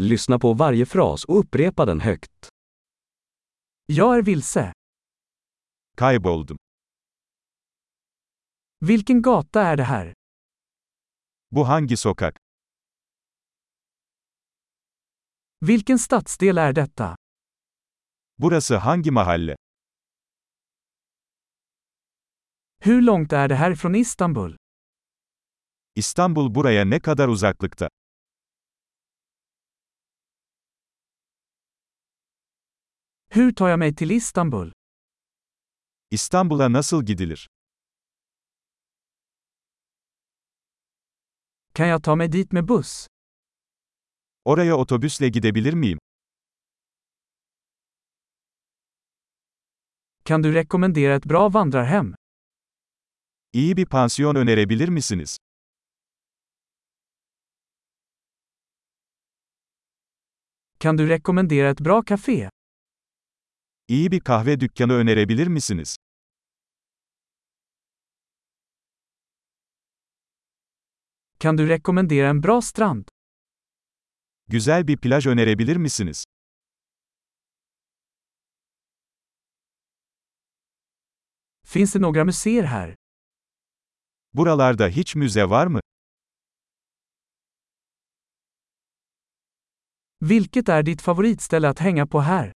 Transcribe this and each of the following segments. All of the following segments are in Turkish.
Lyssna på varje fras och upprepa den högt. Jag är vilse. Kayboldum. Vilken gata är det här? Bu hangi sokak? Vilken stadsdel är detta? Burası hangi mahalle? Hur långt är det här från Istanbul? İstanbul buraya ne kadar uzaklıkta? Hur tar jag mig till Istanbul? İstanbul'a nasıl gidilir? Kan jag ta mig dit med buss? Oraya otobüsle gidebilir miyim? Kan du rekommendera ett bra vandrarhem? İyi bir pansiyon önerebilir misiniz? Kan du rekommendera ett bra café? İyi bir kahve dükkanı önerebilir misiniz? Kan du rekommendera en bra strand? Güzel bir plaj önerebilir misiniz? Finns det några museer här? Buralarda hiç müze var mı? Vilket är ditt favoritställe att hänga på här?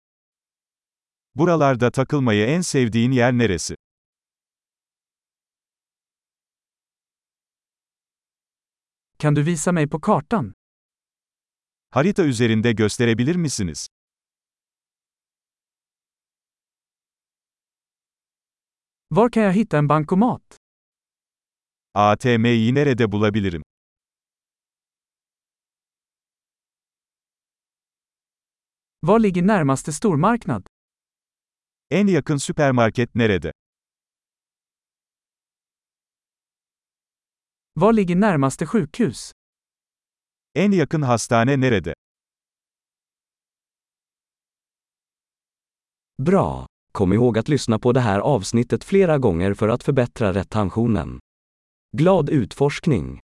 Buralarda takılmayı en sevdiğin yer neresi? Kan du visa mig på kartan? Harita üzerinde gösterebilir misiniz? Var kan jag hitta en bankomat? ATM'yi nerede bulabilirim? Var ligger närmaste stormarknad? En yakın süpermarket nerede? Var ligger närmaste sjukhus? En yakın hastane nerede? Bra! Kom ihåg att lyssna på det här avsnittet flera gånger för att förbättra retentionen. Glad utforskning!